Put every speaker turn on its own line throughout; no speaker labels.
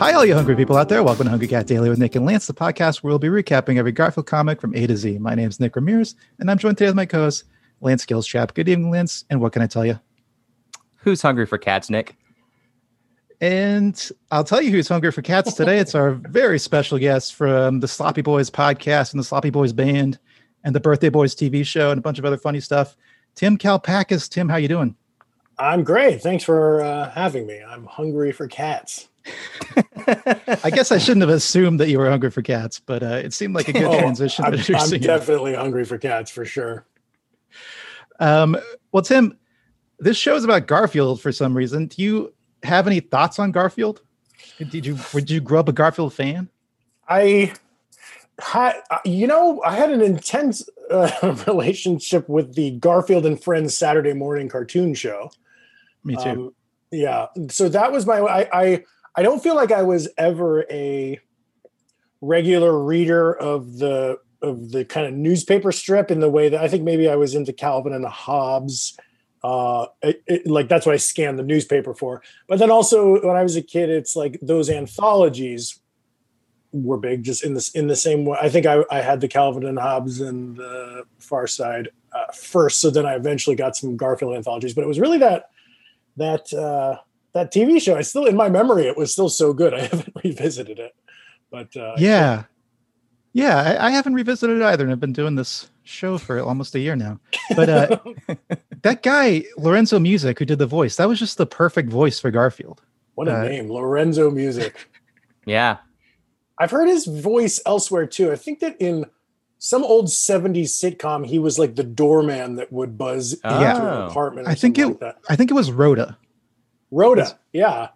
Hi, all you hungry people out there. Welcome to Hungry Cat Daily with Nick and Lance, the podcast where we'll be recapping every Garfield comic from A to Z. My name is Nick Ramirez, and I'm joined today with my co host, Lance Gilstrap. Good evening, Lance. And what can I tell you?
Who's hungry for cats, Nick?
And I'll tell you who's hungry for cats today. It's our very special guest from the Sloppy Boys podcast and the Sloppy Boys band and the Birthday Boys TV show and a bunch of other funny stuff. Tim Kalpakis. Tim, how you doing?
I'm great. Thanks for uh, having me. I'm hungry for cats.
I guess I shouldn't have assumed that you were hungry for cats, but uh, it seemed like a good
Oh,
transition.
I'm, I'm definitely hungry for cats for sure.
Um, well, Tim, this show is about Garfield for some reason. Do you have any thoughts on Garfield? Did you did you grow up a Garfield fan?
I had, uh, you know, I had an intense uh, relationship with the Garfield and Friends Saturday morning cartoon show.
Me too.
Um, yeah. So that was my, I, I, I don't feel like I was ever a regular reader of the, of the kind of newspaper strip in the way that I think maybe I was into Calvin and Hobbes. Uh, it, it- like that's what I scanned the newspaper for. But then also when I was a kid, it's like those anthologies were big, just in this in the same way. I think I, I had the Calvin and Hobbes and the Far Side uh, first, so then I eventually got some Garfield anthologies. But it was really that that uh, that TV show. I still in my memory, it was still so good. I haven't revisited it, but uh,
yeah, yeah. I, I haven't revisited it either, and I've been doing this show for almost a year now. But uh, that guy Lorenzo Music, who did the voice, that was just the perfect voice for Garfield.
what a
uh,
name, Lorenzo Music.
Yeah.
I've heard his voice elsewhere too. I think that in some old 70s sitcom, he was like the doorman that would buzz into
Oh.
an apartment. Or
I think it.
like that.
I think it was Rhoda.
Rhoda, yeah.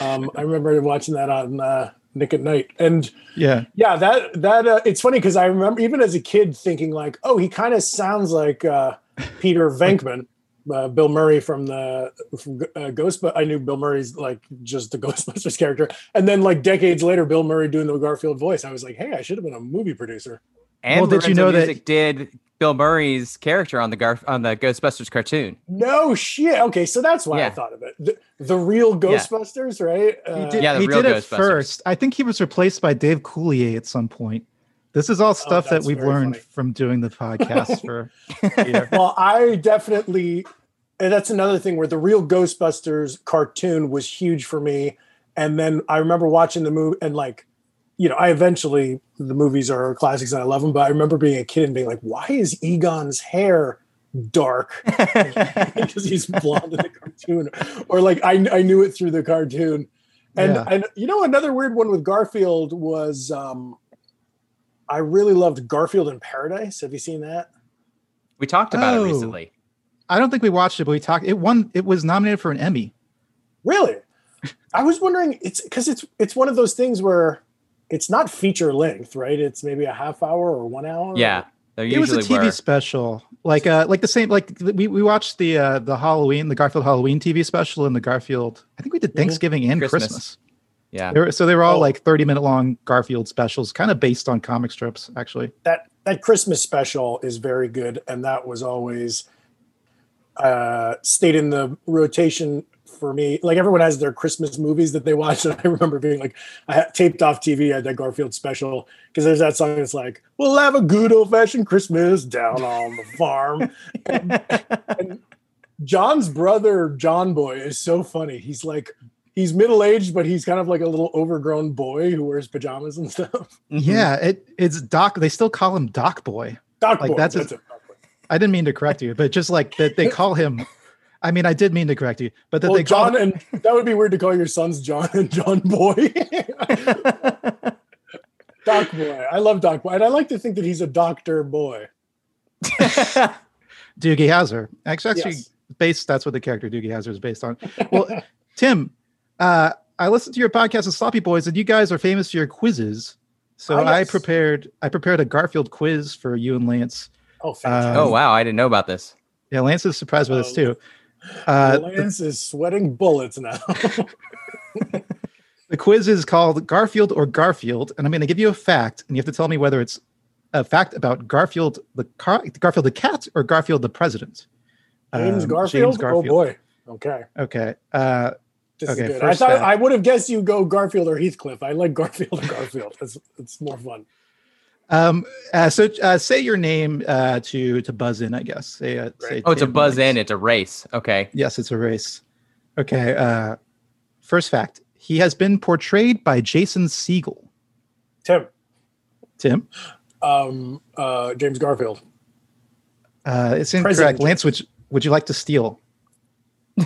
Um, I remember watching that on uh, Nick at Night, and
Yeah,
yeah, that that uh, it's funny because I remember even as a kid thinking like, oh, he kind of sounds like uh, Peter Venkman, uh, Bill Murray from the from, uh, Ghost. But I knew Bill Murray's like just the Ghostbusters character, and then like decades later, Bill Murray doing the Garfield voice. I was like, hey, I should have been a movie producer.
And
Well, did you
Lorenzo
know that-
Music did Bill Murray's character on the Garf on the Ghostbusters cartoon?
No shit. Okay, so that's why I thought of it. The, the real Ghostbusters, right?
he
Uh,
did,
Yeah, the
he
real
did it first. I think he was replaced by Dave Coulier at some point. This is all stuff that
Oh, that's
we've learned
funny.
from doing the podcast for a
well, I definitely, and that's another thing where the real Ghostbusters cartoon was huge for me. And then I remember watching the movie and like, you know, I eventually, the movies are classics and I love them, but I remember being a kid and being like, why is Egon's hair dark? because he's blonde in the cartoon. Or like, I, I knew it through the cartoon. And,
Yeah.
and you know, another weird one with Garfield was, um, I really loved Garfield in Paradise. Have you seen that?
We talked about
Oh.
it recently.
I don't think we watched it, but we talked. It won. It was nominated for an Emmy.
Really? I was wondering it's because it's it's one of those things where it's not feature length, right? It's maybe a half hour or one hour.
Yeah.
It was a TV
were.
special, like uh, like the same. Like we, we watched the uh, the Halloween, the Garfield Halloween TV special, and the Garfield. I think we did
Mhm.
Thanksgiving and
Christmas.
Christmas.
Yeah.
They were, so they were all
Oh.
like thirty minute long Garfield specials, kind of based on comic strips, actually.
That that Christmas special is very good, and that was always uh stayed in the rotation for me. Like everyone has their Christmas movies that they watch, and I remember being like, I taped off TV I had that Garfield special because there's that song that's like, "We'll have a good old fashioned Christmas down on the farm." and John's brother, John Boy, is so funny. He's like, he's middle aged, but he's kind of like a little overgrown boy who wears pajamas and stuff.
Mhm.
Yeah, it it's Doc. They still call him Doc Boy.
Doc
Like,
Boy.
that's
That's,
his-
it. Doc Boy.
I didn't mean to correct you, but just like that they call him. I mean, I did mean to correct you, but that
Well,
they call
John and that would be weird to call your sons John and John Boy. Doc Boy. I love Doc Boy. And I like to think that he's a doctor boy.
Doogie Howser. Actually, actually
Yes.
based. That's what the character Doogie Howser is based on. Well, Tim, uh, I listened to your podcast of Sloppy Boys, and you guys are famous for your quizzes. So
Ah,
I prepared I prepared a Garfield quiz for you and Lance.
Oh, fantastic.
oh wow, I didn't know about this.
Yeah, Lance is surprised by this
Oh,
too. Uh,
Lance is sweating bullets now.
the quiz is called Garfield or Garfield, and I'm going to give you a fact, and you have to tell me whether it's a fact about Garfield the car, Garfield the cat or Garfield the president.
James
Um,
Garfield?
James Garfield.
Oh boy. Okay.
Okay. Uh,
This
Okay,
is good. I thought
fact.
I would have guessed you go Garfield or Heathcliff. I like Garfield or Garfield. It's it's more fun.
Um, uh, so uh, say your name uh, to to buzz in, I guess. Say, uh, say
Oh, it's a buzz
Wright.
in. It's a race. Okay.
Yes, it's a race. Okay. Uh, first fact: He has been portrayed by Jason Segel.
Tim,
Tim,
um, uh, James Garfield.
uh, it's incorrect.
President
Lance, would you, would you like to steal?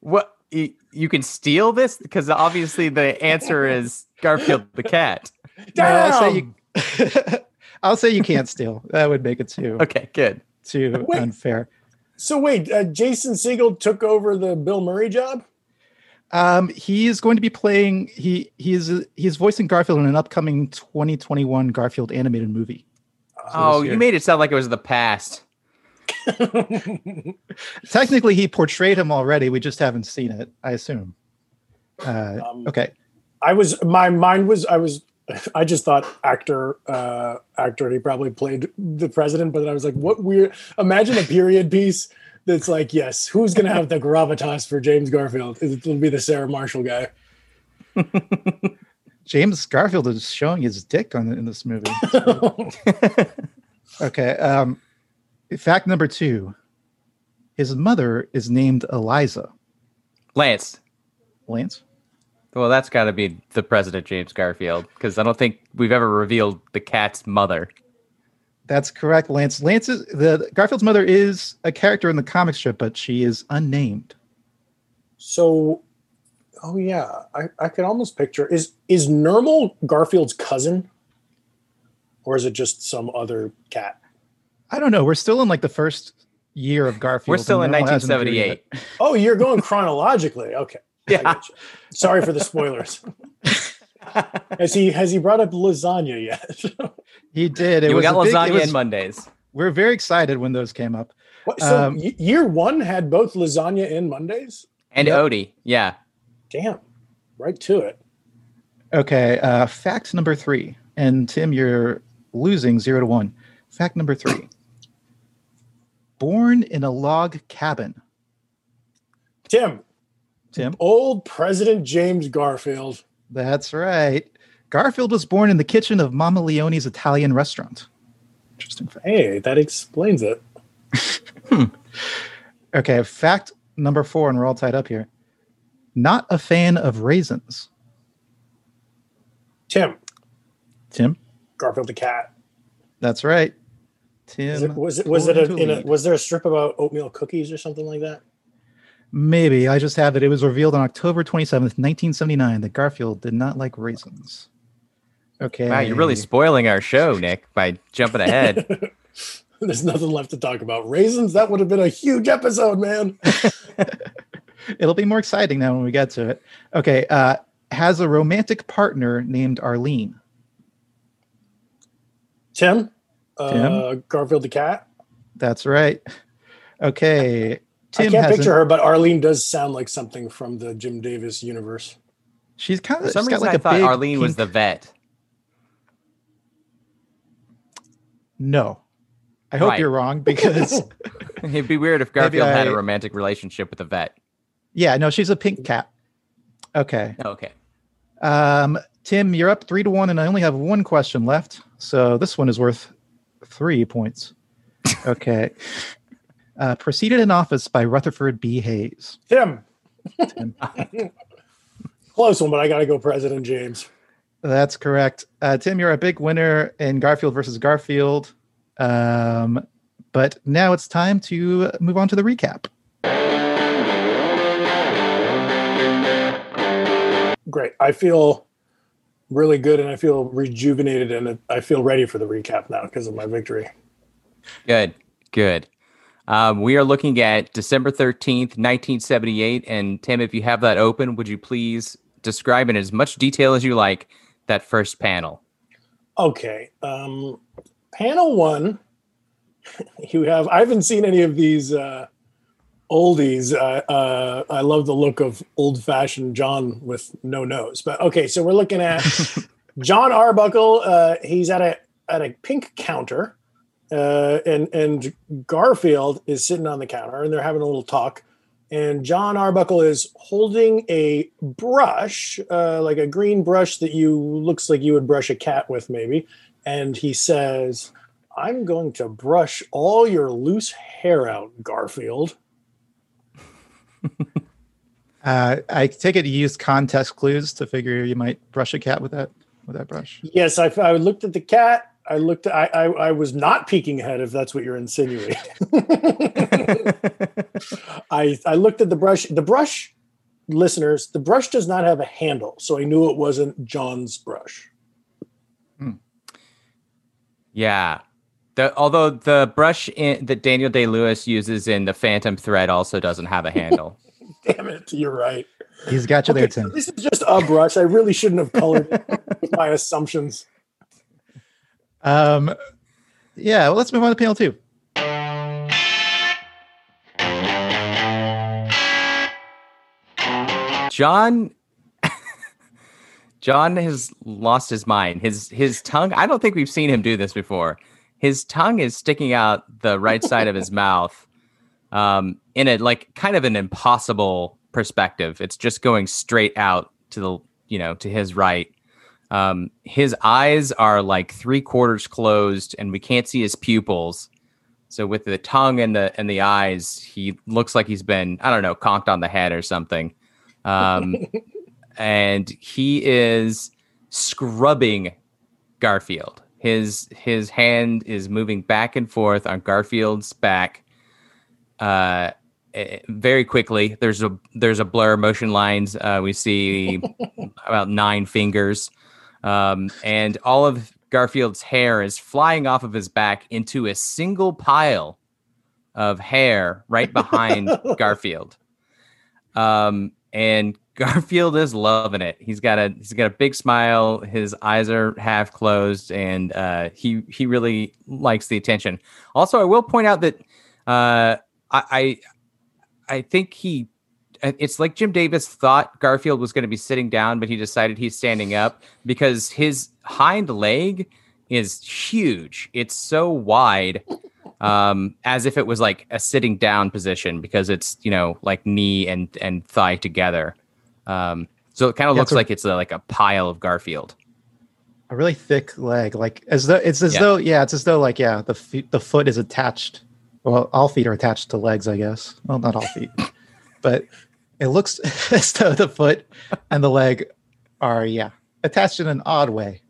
What? You, you can steal this because obviously the answer is Garfield the cat.
No, I'll say you. I'll say you can't steal. That would make it too
Okay, good.
too
Wait.
unfair.
So wait, uh, Jason Segel took over the Bill Murray job.
Um, he is going to be playing. He he's he's voicing Garfield in an upcoming 2021 Garfield animated movie.
Oh, you made it sound like it was the past.
Technically, he portrayed him already. We just haven't seen it. I assume. Uh,
Um,
okay.
I was my mind was I was I just thought actor uh actor and he probably played the president, but then I was like, what weird imagine a period piece that's like, yes, who's gonna have the gravitas for James Garfield? It'll be the Sarah Marshall guy.
James Garfield is showing his dick on in this movie. Okay. Um, fact number two: His mother is named Eliza.
Lance.
Lance.
Well, that's got to be the president, James Garfield, because I don't think we've ever revealed the cat's mother.
That's correct, Lance. Lance is the Garfield's mother is a character in the comic strip, but she is unnamed.
so oh yeah, I, I could almost picture is is Nermal Garfield's cousin? Or is it just some other cat?
I don't know. We're still in like the first year of Garfield.
We're still in
and Nermal hasn't appeared
1978.
Oh, you're going chronologically. Okay. I
Yeah.
Sorry for the spoilers. has he has he brought up lasagna yet?
He did. It
we
was
got
a big-
lasagna
was-
and Mondays.
We are very excited when those came up.
What, so
Um,
year one had both lasagna and Mondays.
And
Yep.
Odie. Yeah.
Damn, right to it.
Okay. Uh, fact number three, and Tim, you're losing zero to one. Fact number three: Born in a log cabin.
Tim,
Tim.
old President James Garfield.
That's right. Garfield was born in the kitchen of Mama Leone's Italian restaurant. Interesting fact.
Hey, that explains it. Hmm.
Okay, fact number four, and we're all tied up here. Not a fan of raisins.
Tim,
Tim,
Garfield the cat.
that's right. Tim,
it, was it was it a, in a was there a strip about oatmeal cookies or something like that?
Maybe I just have it. It was revealed on October twenty seventh, nineteen seventy nine, that Garfield did not like raisins. Okay.
Wow, you're really spoiling our show, Nick, by jumping ahead.
There's nothing left to talk about. Raisins, that would have been a huge episode, man.
It'll be more exciting now when we get to it. Okay. Uh, has a romantic partner named Arlene.
Tim, uh,
Tim?
Garfield the cat.
That's right. Okay. Tim
I can't
has
picture her, but Arlene does sound like something from the Jim Davis universe.
She's kind
For
of
some
she's got
reason,
like
I
a
thought
big
Arlene was the vet.
No, I hope
Right.
you're wrong because
It'd be weird if
Maybe
Garfield had a romantic relationship with a vet.
yeah, no, she's a pink cat. Okay,
Oh, okay.
um, Tim, you're up three to one, and I only have one question left, so this one is worth three points. Okay, uh, preceded in office by Rutherford B. Hayes.
Tim.
Tim.
Close one, but I got to go President James.
That's correct. Uh, Tim, you're a big winner in Garfield versus Garfield. Um, but now it's time to move on to the recap.
Great. I feel really good and I feel rejuvenated and I feel ready for the recap now because of my victory.
Good. Good. Um, we are looking at December 13th, 1978. And Tim, if you have that open, would you please describe in as much detail as you like that first panel?
Okay. Um, panel one, you have, I haven't seen any of these uh, oldies. Uh, uh, I love the look of old fashioned John with no nose. But okay, so we're looking at John Arbuckle. Uh, he's at a, at a pink counter. Uh, and and Garfield is sitting on the counter, and they're having a little talk. and John Arbuckle is holding a brush, uh, like a green brush that you looks like you would brush a cat with, maybe. And he says, "I'm going to brush all your loose hair out, Garfield."
Uh, I take it you used context clues to figure you might brush a cat with that with that brush.
Yes, I, I looked at the cat. I looked. I, I I was not peeking ahead, if that's what you're insinuating. I I looked at the brush. The brush, listeners, the brush does not have a handle, so I knew it wasn't John's brush. Hmm.
Yeah. The, although the brush in, that Daniel Day Lewis uses in the Phantom Thread also doesn't have a handle.
Damn it, you're right.
He's got you there,
Okay, so
Tim.
this is just a brush. I really shouldn't have colored it with my assumptions.
Um, yeah, well, let's move on to panel two.
John John has lost his mind. His his tongue, I don't think we've seen him do this before. His tongue is sticking out the right side of his mouth um in a like kind of an impossible perspective. It's just going straight out to the, you know, to his right. Um his eyes are like three quarters closed and we can't see his pupils. So with the tongue and the and the eyes, he looks like he's been, I don't know, conked on the head or something. Um, and he is scrubbing Garfield. His his hand is moving back and forth on Garfield's back. Uh, eh, very quickly. There's a there's a blur motion lines. Uh, we see about nine fingers, um, and all of Garfield's hair is flying off of his back into a single pile of hair right behind Garfield. Um, and Garfield is loving it. He's got a he's got a big smile. His eyes are half closed, and uh, he he really likes the attention. Also, I will point out that uh, I, I I think he it's like Jim Davis thought Garfield was going to be sitting down, but he decided he's standing up because his hind leg is huge. It's so wide um, as if it was like a sitting down position because it's you know like knee and and thigh together. Um, so it kind of
Yeah,
looks
it's a-
like it's a, like a pile of Garfield.
A really thick leg, like as though it's as
Yeah.
though yeah, it's as though like yeah, the feet, the foot is attached. Well, all feet are attached to legs, I guess. Well, not all feet, but it looks as though the foot and the leg are yeah attached in an odd way.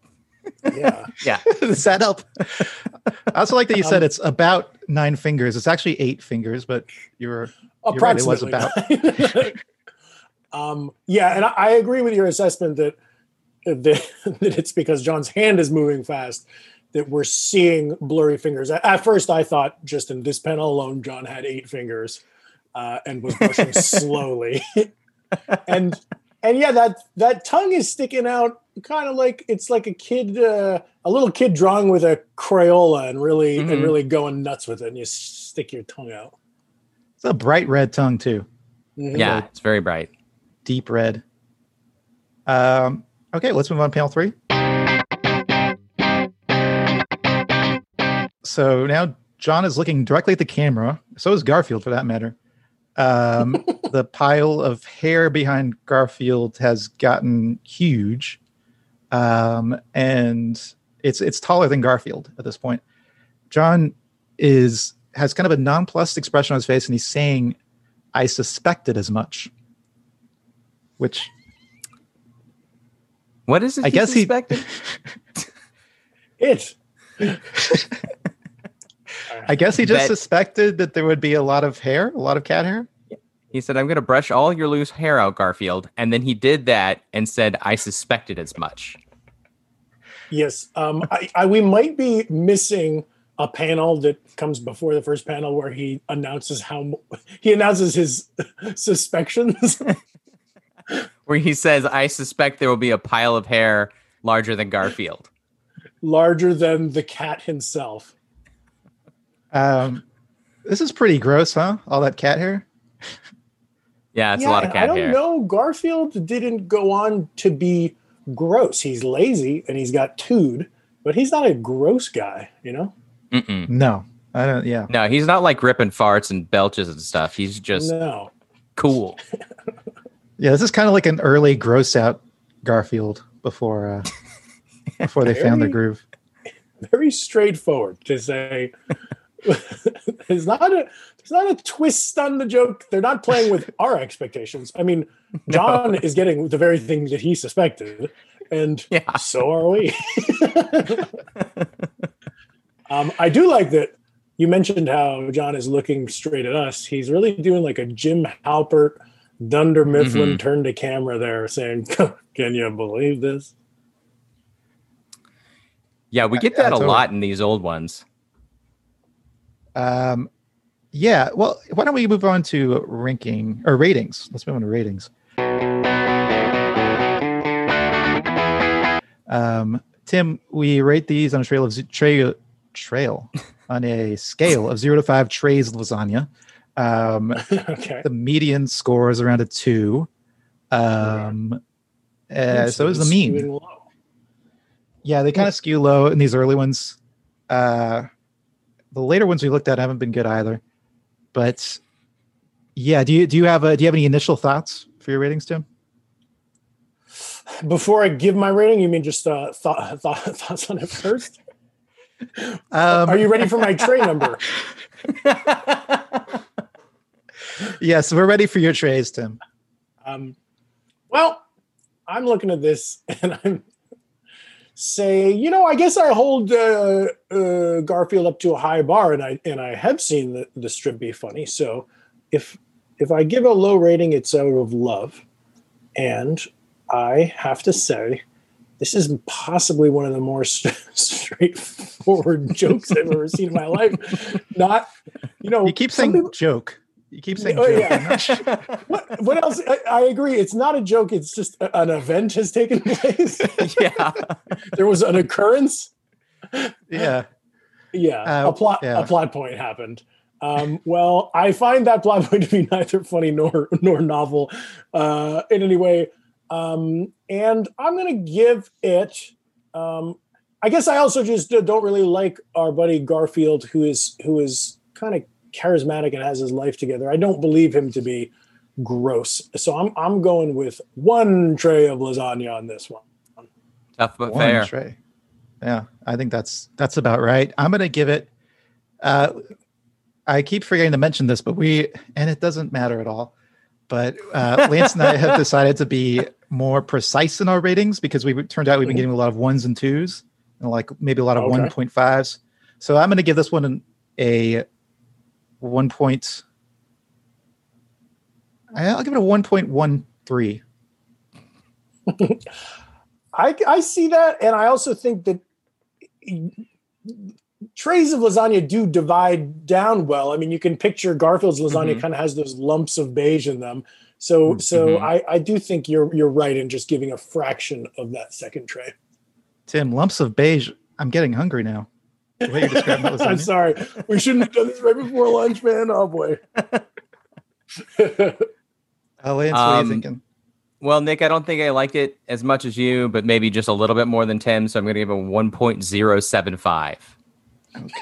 Yeah.
Yeah,
Does that help? I also like that you said
Um,
it's about nine fingers. It's actually eight fingers, but you were You're right, it was
about. um, yeah, and I, I agree with your assessment that, that that it's because John's hand is moving fast that we're seeing blurry fingers. At, at first, I thought just in this panel alone, John had eight fingers uh, and was brushing slowly, and and yeah, that that tongue is sticking out, kind of like it's like a kid, uh, a little kid drawing with a Crayola and really and
Mhm.
really going nuts with it, and you stick your tongue out.
it's a bright red tongue too,
Mhm.
yeah, it's very bright.
deep red. Um, okay, let's move on to panel three. So now John is looking directly at the camera. So is Garfield, for that matter. Um, the pile of hair behind Garfield has gotten huge, um, and it's it's taller than Garfield at this point. John is has kind of a nonplussed expression on his face, and he's saying, "I suspected as much." Which
What is it?
I guess he-
suspected?
It.
I guess he just
Bet-
suspected that there would be a lot of hair, a lot of cat hair.
He said, "I'm going to brush all your loose hair out, Garfield," and then he did that and said, "I suspected as much."
Yes. Um, I, I, we might be missing a panel that comes before the first panel where he announces how he announces his suspicions.
Where he says, "I suspect there will be a pile of hair larger than Garfield."
larger than the cat himself.
Um, this is pretty gross, huh? All that cat hair.
Yeah, it's
yeah,
a lot of
and I don't
hair.
know. Garfield didn't go on to be gross. He's lazy and he's got tood, but he's not a gross guy, you know?
Mm-mm.
No, I don't. Yeah,
No, he's not like ripping farts and belches and stuff. He's just
no.
Cool.
Yeah, this is kind of like an early gross out Garfield before uh, before they found their groove.
Very straightforward to say. there's not a there's not a twist on the joke. They're not playing with our expectations. I mean, John is getting the very thing that he suspected, and
Yeah.
so are we. um, I do like that you mentioned how John is looking straight at us. He's really doing like a Jim Halpert, Dunder Mifflin
Mhm.
turn to camera there, saying, "Can you believe this?"
Yeah, we get
Yeah,
that a lot in these old ones.
Um, yeah. Well, why don't we move on to ranking or ratings? Let's move on to ratings. Um, Tim, we rate these on a trail of z- trail trail on a scale of zero to five trays lasagna. Um,
okay.
the median score is around a two. Um, uh, so is the mean. Yeah, they kind of skew low in these early ones. Uh, the later ones we looked at haven't been good either. But yeah, do you do you have a do you have any initial thoughts for your ratings, Tim?
Before I give my rating, you mean just uh, thought, thought, thoughts on it first?
Um,
Are you ready for my tray number?
Yes, we're ready for your trays, Tim.
Um, well, I'm looking at this and I'm say, you know, I guess I hold uh, uh, Garfield up to a high bar, and I and I have seen the, the strip be funny. So if if I give a low rating, it's out of love, and I have to say. This is possibly one of the more st- straightforward jokes I've ever seen in my life. Not, you know,
You keep saying
people-
joke. You keep saying
Oh,
joke.
yeah.
I'm not sure.
what, what else? I, I agree. It's not a joke. It's just an event has taken place.
yeah.
there was an occurrence.
Yeah.
Yeah,
Uh,
a plot
yeah.
a plot point happened. Um, well, I find that plot point to be neither funny nor nor novel uh, in any way. Um, and I'm going to give it. Um, I guess I also just don't really like our buddy Garfield, who is who is kind of charismatic and has his life together. I don't believe him to be gross, so I'm I'm going with one tray of lasagna on this one.
Tough but
One
fair.
tray. Yeah, I think that's that's about right. I'm gonna give it. Uh, I keep forgetting to mention this, but we and it doesn't matter at all. But uh, Lance and I have decided to be more precise in our ratings because we turned out we've been getting a lot of ones and twos and like maybe a lot of
Okay.
one point fives. So I'm going to give this one an, a one point. I'll give it a one point one three.
I, I see that, and I also think that trays of lasagna do divide down well. I mean, you can picture Garfield's lasagna
Mhm.
kind of has those lumps of beige in them. So, so
Mhm.
I, I do think you're you're right in just giving a fraction of that second tray.
Tim, lumps of beige. I'm getting hungry now. The way you're describing that
I'm sorry, we shouldn't have done this right before lunch, man. Oh boy.
Oh, Lance, what are
Um,
you thinking?
Well, Nick, I don't think I like it as much as you, but maybe just a little bit more than Tim. So I'm going to give it 1.075.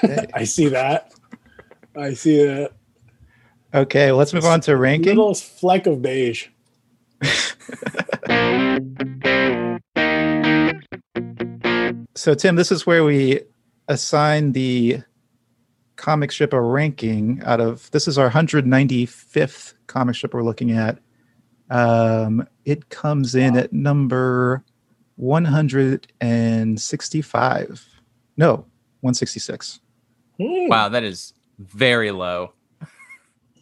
Okay.
I see that. I see that
Okay, well, let's move on to ranking.
little fleck of beige.
So, Tim, this is where we assign the comic strip a ranking out of this is our 195th comic strip we're looking at. Um, it comes in at number 165. No, 166.
Hmm.
Wow, that is very low.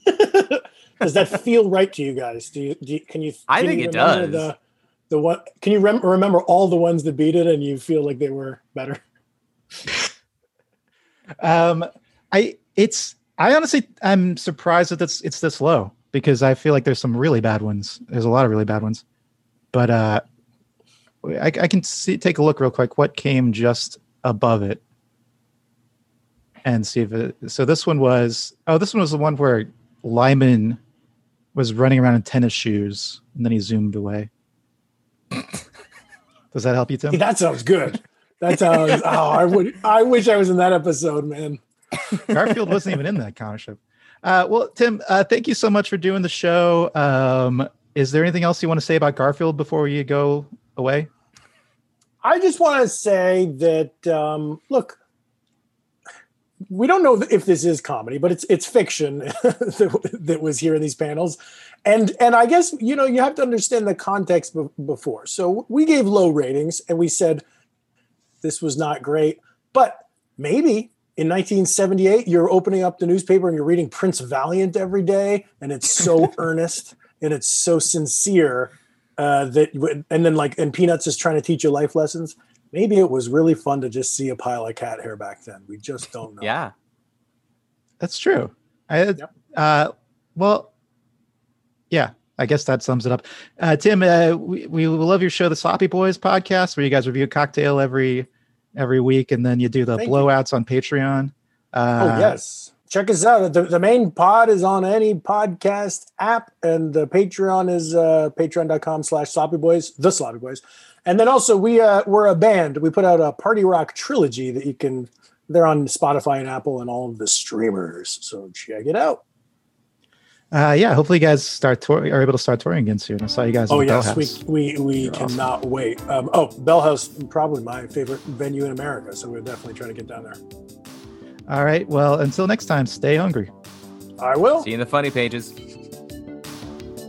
does that feel right to you guys? Do you, do you can you?
I
can
think
you
it does.
The, the one can you rem- remember all the ones that beat it, and you feel like they were better?
Um, I it's I honestly I'm surprised that it's it's this low because I feel like there's some really bad ones. There's a lot of really bad ones, but uh, I, I can see take a look real quick. What came just above it, and see if it. So this one was oh this one was the one where Lyman was running around in tennis shoes and then he zoomed away. Does that help you, Tim?
Hey, that sounds good. That sounds. oh, I would. I wish I was in that episode, man.
Garfield wasn't even in that comic strip. Uh, well, Tim, uh, thank you so much for doing the show. Um, is there anything else you want to say about Garfield before you go away?
I just want to say that um, look, we don't know if this is comedy, but it's it's fiction that, that, was here in these panels, and and I guess you know you have to understand the context before. So we gave low ratings, and we said this was not great, but maybe in 1978 you're opening up the newspaper and you're reading Prince Valiant every day, and it's so earnest and it's so sincere uh, that and then like and Peanuts is trying to teach you life lessons. Maybe it was really fun to just see a pile of cat hair back then. We just don't know.
Yeah,
that's true. I, yep. uh, well, yeah, I guess that sums it up. Uh, Tim, uh, we, we love your show, the Sloppy Boys podcast, where you guys review a cocktail every every week, and then you do the Thank blowouts you. on Patreon.
Uh, oh yes, check us out. The, the main pod is on any podcast app, and the Patreon is uh, patreon.com slash sloppy boys, the sloppy boys. And then also we uh, we're a band. We put out a party rock trilogy that you can they're on Spotify and Apple and all of the streamers. So check it out.
Uh, yeah, hopefully you guys start tour are able to start touring again soon. I saw you guys.
Oh yes, we we we cannot awesome. wait. Um, oh, Bell House probably my favorite venue in America, so we're definitely trying to get down there.
All right. Well, until next time, stay hungry.
I will.
See you in the funny pages.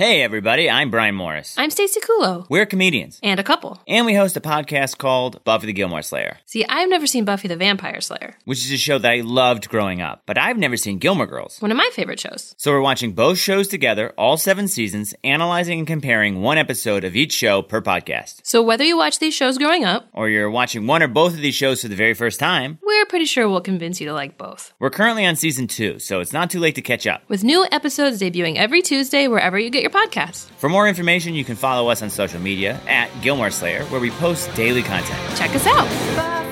Hey everybody, I'm Brian Morris.
I'm Stacey Kulo.
We're comedians.
And a couple.
And we host a podcast called Buffy the Gilmore Slayer.
See, I've never seen Buffy the Vampire Slayer.
Which is a show that I loved growing up, but I've never seen Gilmore Girls.
One of my favorite shows.
So we're watching both shows together, all seven seasons, analyzing and comparing one episode of each show per podcast.
So whether you watch these shows growing up,
or you're watching one or both of these shows for the very first time,
we're pretty sure we'll convince you to like both.
We're currently on season two, so it's not too late to catch up.
With new episodes debuting every Tuesday wherever you get your podcasts.
For more information, you can follow us on social media at Gilmore Slayer, where we post daily content.
Check us out.